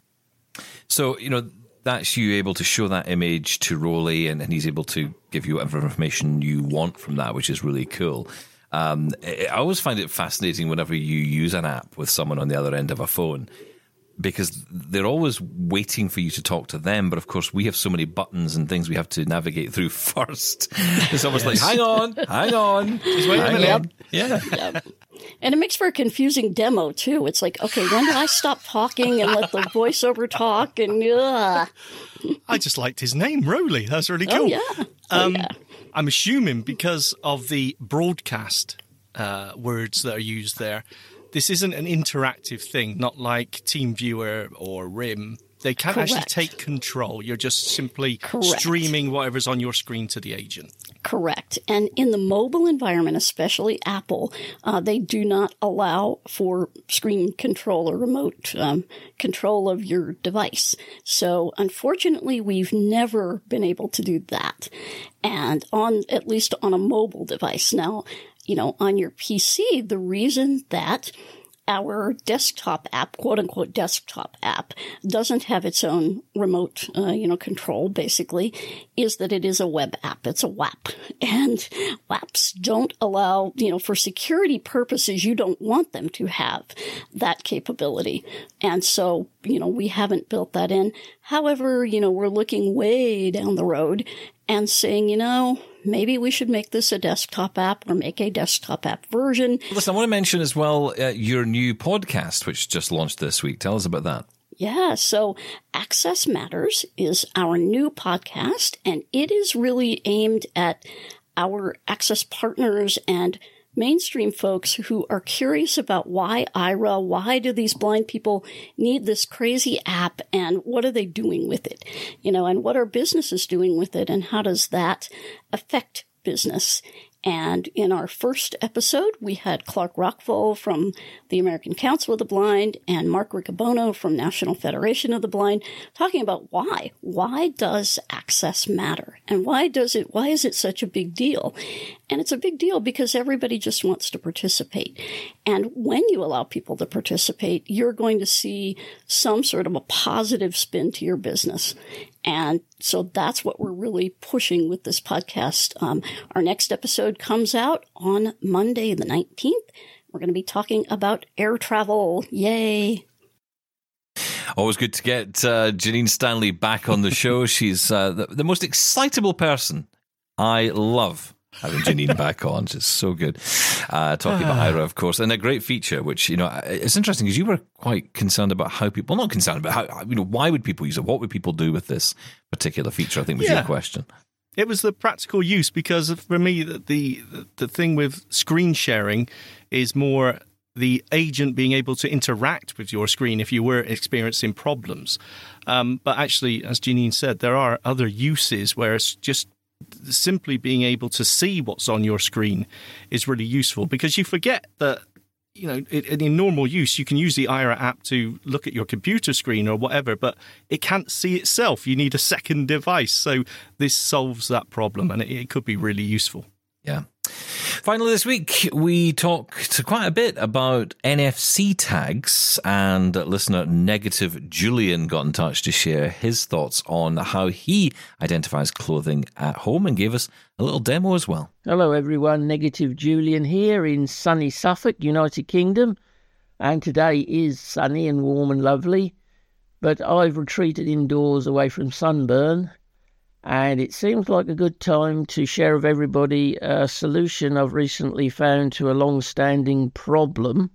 So, you know, that's you able to show that image to Rolly and, and he's able to give you whatever information you want from that, which is really cool. Um, I I always find it fascinating whenever you use an app with someone on the other end of a phone because they're always waiting for you to talk to them. But of course, we have so many buttons and things we have to navigate through (laughs) first. It's almost like, hang on, hang on. Just wait a minute. on. Yeah. Yep. And it makes for a confusing demo too. It's like, okay, when do I stop talking and let the voiceover talk? And uh, I just liked his name, Rowley. That's really cool. oh yeah, Um, oh, yeah. I'm assuming because of the broadcast uh, words that are used there, this isn't an interactive thing, not like TeamViewer or RIM. They can't actually take control. You're just simply Correct. streaming whatever's on your screen to the agent. Correct. And in the mobile environment, especially Apple, uh, they do not allow for screen control or remote um, control of your device. So unfortunately, we've never been able to do that. And on, at least on a mobile device. Now, you know, on your PC, the reason that our desktop app, quote unquote desktop app, doesn't have its own remote, uh, you know, control basically, is that it is a web app. It's a WAP. And WAPs don't allow, you know, for security purposes, you don't want them to have that capability. And so, you know, we haven't built that in. However, you know, we're looking way down the road and saying, you know, maybe we should make this a desktop app or make a desktop app version. Listen, I want to mention as well uh, your new podcast, which just launched this week. Tell us about that. Yeah, so Access Matters is our new podcast, and it is really aimed at our access partners and mainstream folks who are curious about why Aira, why do these blind people need this crazy app, and what are they doing with it? You know, and what are businesses doing with it, and how does that affect business? And in our first episode, we had Clark Rachfal from the American Council of the Blind and Mark Riccobono from National Federation of the Blind talking about why. Why does access matter? And why does it, why is it such a big deal? And it's a big deal because everybody just wants to participate. And when you allow people to participate, you're going to see some sort of a positive spin to your business. And so that's what we're really pushing with this podcast. Um, our next episode comes out on Monday, the 19th. We're going to be talking about air travel. Yay. Always good to get uh, Janine Stanley back on the show. (laughs) She's uh, the, the most excitable person I love having Janine (laughs) back on. It's so good. Uh, talking about Aira, of course, and a great feature, which, you know, it's interesting because you were quite concerned about how people, not concerned about how, you know, why would people use it? What would people do with this particular feature? I think was Yeah. your question. It was the practical use because for me, the, the the thing with screen sharing is more the agent being able to interact with your screen if you were experiencing problems. Um, but actually, as Janine said, there are other uses where it's just simply being able to see what's on your screen is really useful because you forget that you know in, normal use you can use the Aira app to look at your computer screen or whatever but it can't see itself. You need a second device. So this solves that problem and it, it could be really useful. Yeah. Finally, this week, we talked quite a bit about NFC tags, and listener Negative Julian got in touch to share his thoughts on how he identifies clothing at home and gave us a little demo as well. Hello, everyone. Negative Julian here in sunny Suffolk, United Kingdom. And today is sunny and warm and lovely, but I've retreated indoors away from sunburn. And it seems like a good time to share with everybody a solution I've recently found to a long standing problem.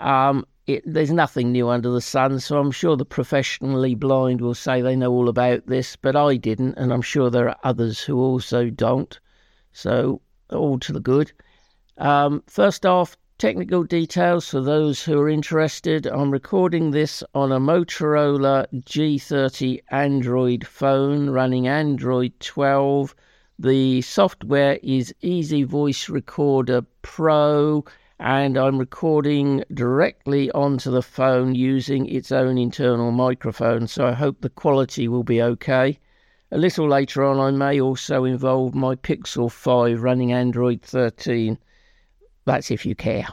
Um, it, there's nothing new under the sun, so I'm sure the professionally blind will say they know all about this, but I didn't, and I'm sure there are others who also don't. So, all to the good. Um, first off, technical details for those who are interested. I'm recording this on a Motorola G30 Android phone running Android 12. The software is Easy Voice Recorder Pro, and I'm recording directly onto the phone using its own internal microphone, so I hope the quality will be okay. A little later on, I may also involve my Pixel 5 running Android 13. That's if you care.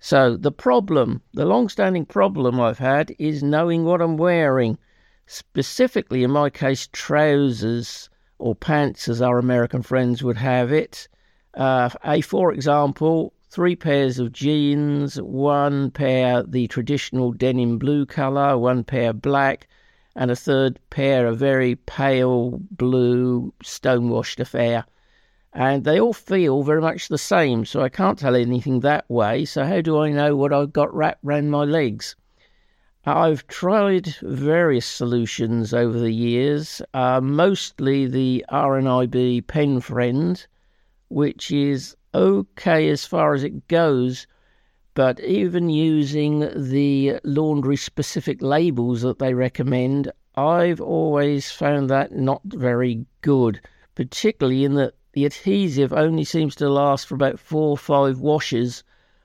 So, the problem, the long standing problem I've had is knowing what I'm wearing. Specifically, in my case, trousers or pants, as our American friends would have it. Uh, a, for example, three pairs of jeans, one pair the traditional denim blue colour, one pair black, and a third pair a very pale blue stonewashed affair and they all feel very much the same, so I can't tell anything that way. So, how do I know what I've got wrapped round my legs? I've tried various solutions over the years, uh, mostly the RNIB Pen Friend, which is okay as far as it goes, but even using the laundry specific labels that they recommend, I've always found that not very good, particularly in that the adhesive only seems to last for about four or five washes,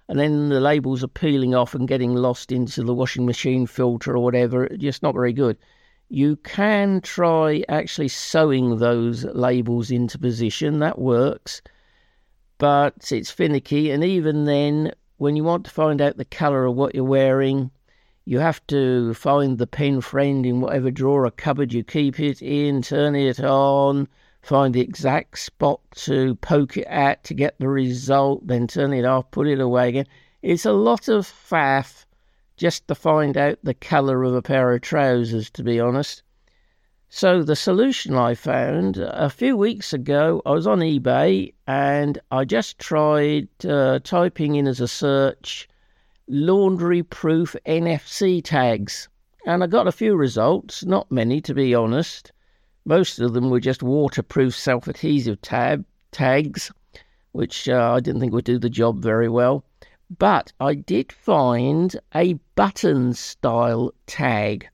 and then the labels are peeling off and getting lost into the washing machine filter or whatever. It's Just not very good. You can try actually sewing those labels into position, that works, but it's finicky, and even then, when you want to find out the colour of what you're wearing, you have to find the pen friend in whatever drawer or cupboard you keep it in, turn it on, find the exact spot to poke it at to get the result, then turn it off, put it away again. It's a lot of faff just to find out the colour of a pair of trousers, to be honest. So, the solution I found a few weeks ago, I was on eBay and I just tried uh, typing in as a search laundry proof NFC tags. and I got a few results, not many to be honest. Most of them were just waterproof self adhesive tab tags, which uh, I didn't think would do the job very well. But I did find a button style tag.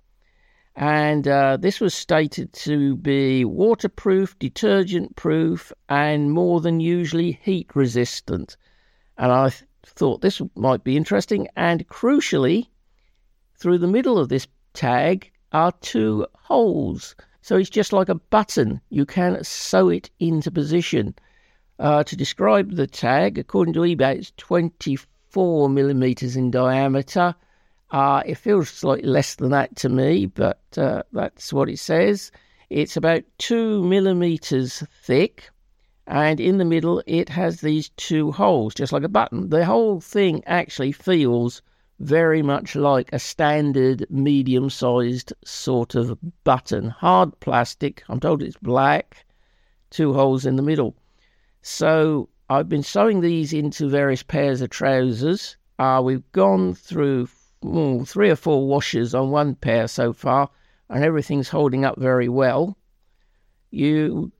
And uh, this was stated to be waterproof, detergent proof, and more than usually heat resistant. And I th- thought this might be interesting. And crucially, through the middle of this tag are two holes. So it's just like a button. You can sew it into position. Uh, to describe the tag, according to eBay, it's 24 millimeters in diameter. Uh, it feels slightly less than that to me, but uh, that's what it says. It's about two millimeters thick, and in the middle it has these two holes, just like a button. The whole thing actually feels very much like a standard medium sized sort of button. Hard plastic, I'm told it's black, two holes in the middle. So I've been sewing these into various pairs of trousers. Uh, we've gone through mm, three or four washes on one pair so far, and everything's holding up very well. You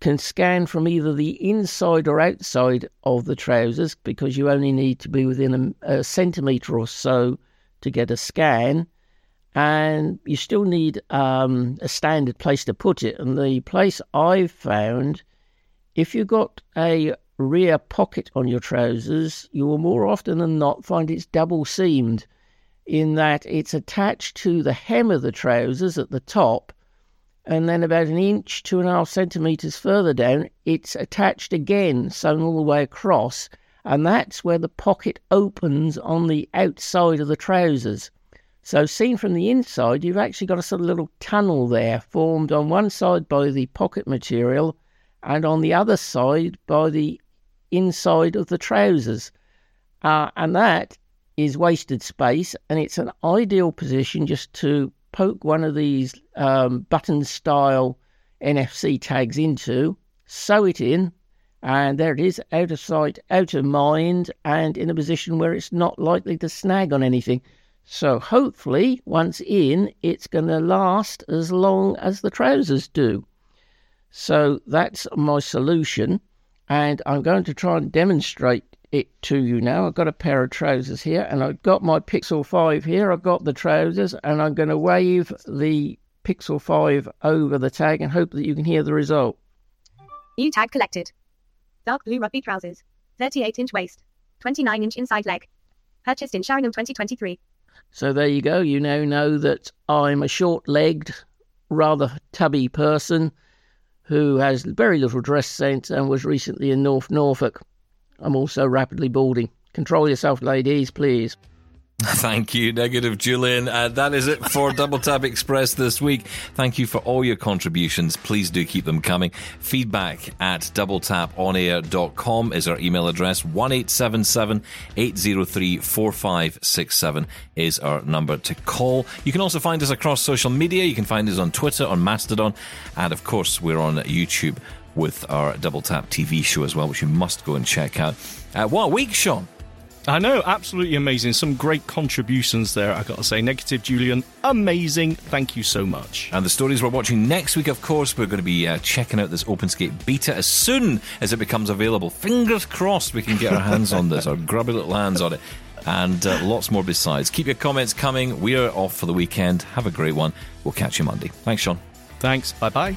can scan from either the inside or outside of the trousers because you only need to be within a, a centimetre or so to get a scan. And you still need um, a standard place to put it. And the place I've found, if you've got a rear pocket on your trousers, you will more often than not find it's double seamed in that it's attached to the hem of the trousers at the top and then about an inch, two and a half centimetres further down, it's attached again, sewn all the way across, and that's where the pocket opens on the outside of the trousers. So, seen from the inside, you've actually got a sort of little tunnel there formed on one side by the pocket material and on the other side by the inside of the trousers. Uh, and that is wasted space, and it's an ideal position just to poke one of these um, button style NFC tags into, sew it in, and there it is, out of sight, out of mind, and in a position where it's not likely to snag on anything. So hopefully, once in, it's going to last as long as the trousers do. So that's my solution, and I'm going to try and demonstrate it to you now. I've got a pair of trousers here, and I've got my Pixel 5 here. I've got the trousers, and I'm going to wave the Pixel 5 over the tag and hope that you can hear the result. New tag collected. Dark blue rugby trousers. 38 inch waist. 29 inch inside leg. Purchased in Sheringham 2023. So there you go. You now know that I'm a short legged, rather tubby person who has very little dress sense and was recently in North Norfolk. I'm also rapidly balding. Control yourself, ladies, please. (laughs) Thank you, Negative Julian. Uh, that is it for (laughs) Double Tap Express this week. Thank you for all your contributions. Please do keep them coming. Feedback at doubletaponair.com is our email address. 1877 803 4567 is our number to call. You can also find us across social media. You can find us on Twitter, on Mastodon, and of course, we're on YouTube with our Double Tap TV show as well, which you must go and check out. Uh, what a week, Shaun! I know, absolutely amazing. Some great contributions there, I gotta say. Negative Julian, amazing. Thank you so much. And the stories we're watching next week, of course, we're going to be uh, checking out this OpenScape beta as soon as it becomes available. Fingers crossed we can get our hands on this, our grubby little hands on it. And uh, lots more besides. Keep your comments coming. We are off for the weekend. Have a great one. We'll catch you Monday. Thanks, Shaun. Thanks. Bye bye.